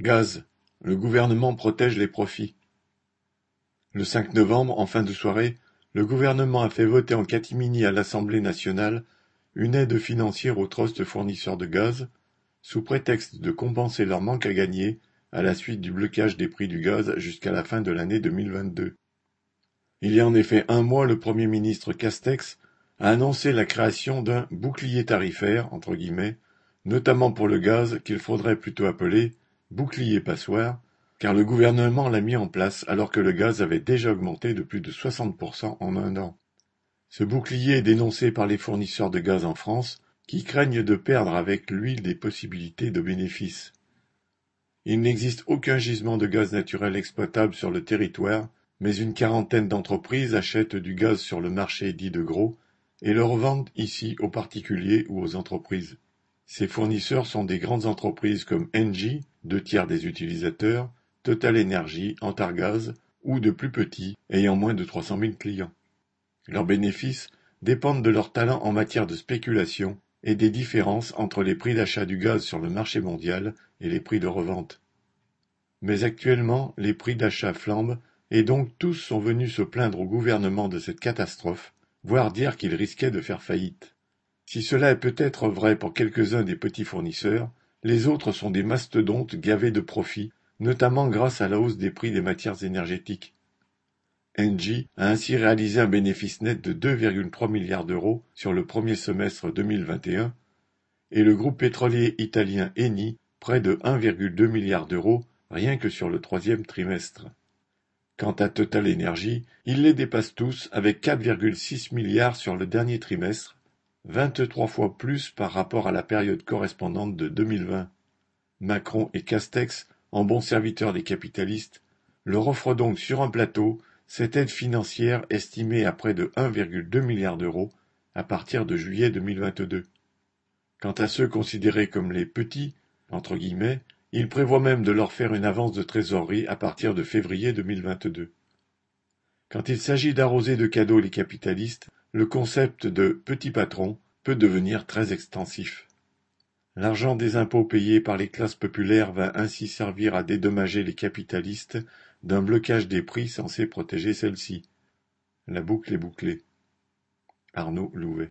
Gaz, le gouvernement protège les profits. Le 5 novembre, en fin de soirée, le gouvernement a fait voter en catimini à l'Assemblée nationale une aide financière aux trusts fournisseurs de gaz, sous prétexte de compenser leur manque à gagner à la suite du blocage des prix du gaz jusqu'à la fin de l'année 2022. Il y a en effet un mois, le Premier ministre Castex a annoncé la création d'un bouclier tarifaire, entre guillemets, notamment pour le gaz qu'il faudrait plutôt appeler bouclier passoire, car le gouvernement l'a mis en place alors que le gaz avait déjà augmenté de plus de 60% en un an. Ce bouclier est dénoncé par les fournisseurs de gaz en France, qui craignent de perdre avec l'huile des possibilités de bénéfices. Il n'existe aucun gisement de gaz naturel exploitable sur le territoire, mais une quarantaine d'entreprises achètent du gaz sur le marché dit de gros et le revendent ici aux particuliers ou aux entreprises. Ces fournisseurs sont des grandes entreprises comme Engie, deux tiers des utilisateurs, Total Energy, Antargaz, ou de plus petits, ayant moins de 300 000 clients. Leurs bénéfices dépendent de leur talent en matière de spéculation et des différences entre les prix d'achat du gaz sur le marché mondial et les prix de revente. Mais actuellement, les prix d'achat flambent et donc tous sont venus se plaindre au gouvernement de cette catastrophe, voire dire qu'il risquait de faire faillite. Si cela est peut-être vrai pour quelques-uns des petits fournisseurs, les autres sont des mastodontes gavés de profits, notamment grâce à la hausse des prix des matières énergétiques. Engie a ainsi réalisé un bénéfice net de 2,3 milliards d'euros sur le premier semestre 2021 et le groupe pétrolier italien Eni près de 1,2 milliard d'euros rien que sur le troisième trimestre. Quant à Total Energy, il les dépasse tous avec 4,6 milliards sur le dernier trimestre vingt-trois fois plus par rapport à la période correspondante de 2020. Macron et Castex, en bons serviteurs des capitalistes, leur offrent donc sur un plateau cette aide financière estimée à près de 1,2 milliard d'euros à partir de juillet 2022. Quant à ceux considérés comme les petits, entre guillemets, ils prévoient même de leur faire une avance de trésorerie à partir de février 2022. Quand il s'agit d'arroser de cadeaux les capitalistes, le concept de petit patron peut devenir très extensif. L'argent des impôts payés par les classes populaires va ainsi servir à dédommager les capitalistes d'un blocage des prix censé protéger celles-ci. La boucle est bouclée. Arnaud Louvet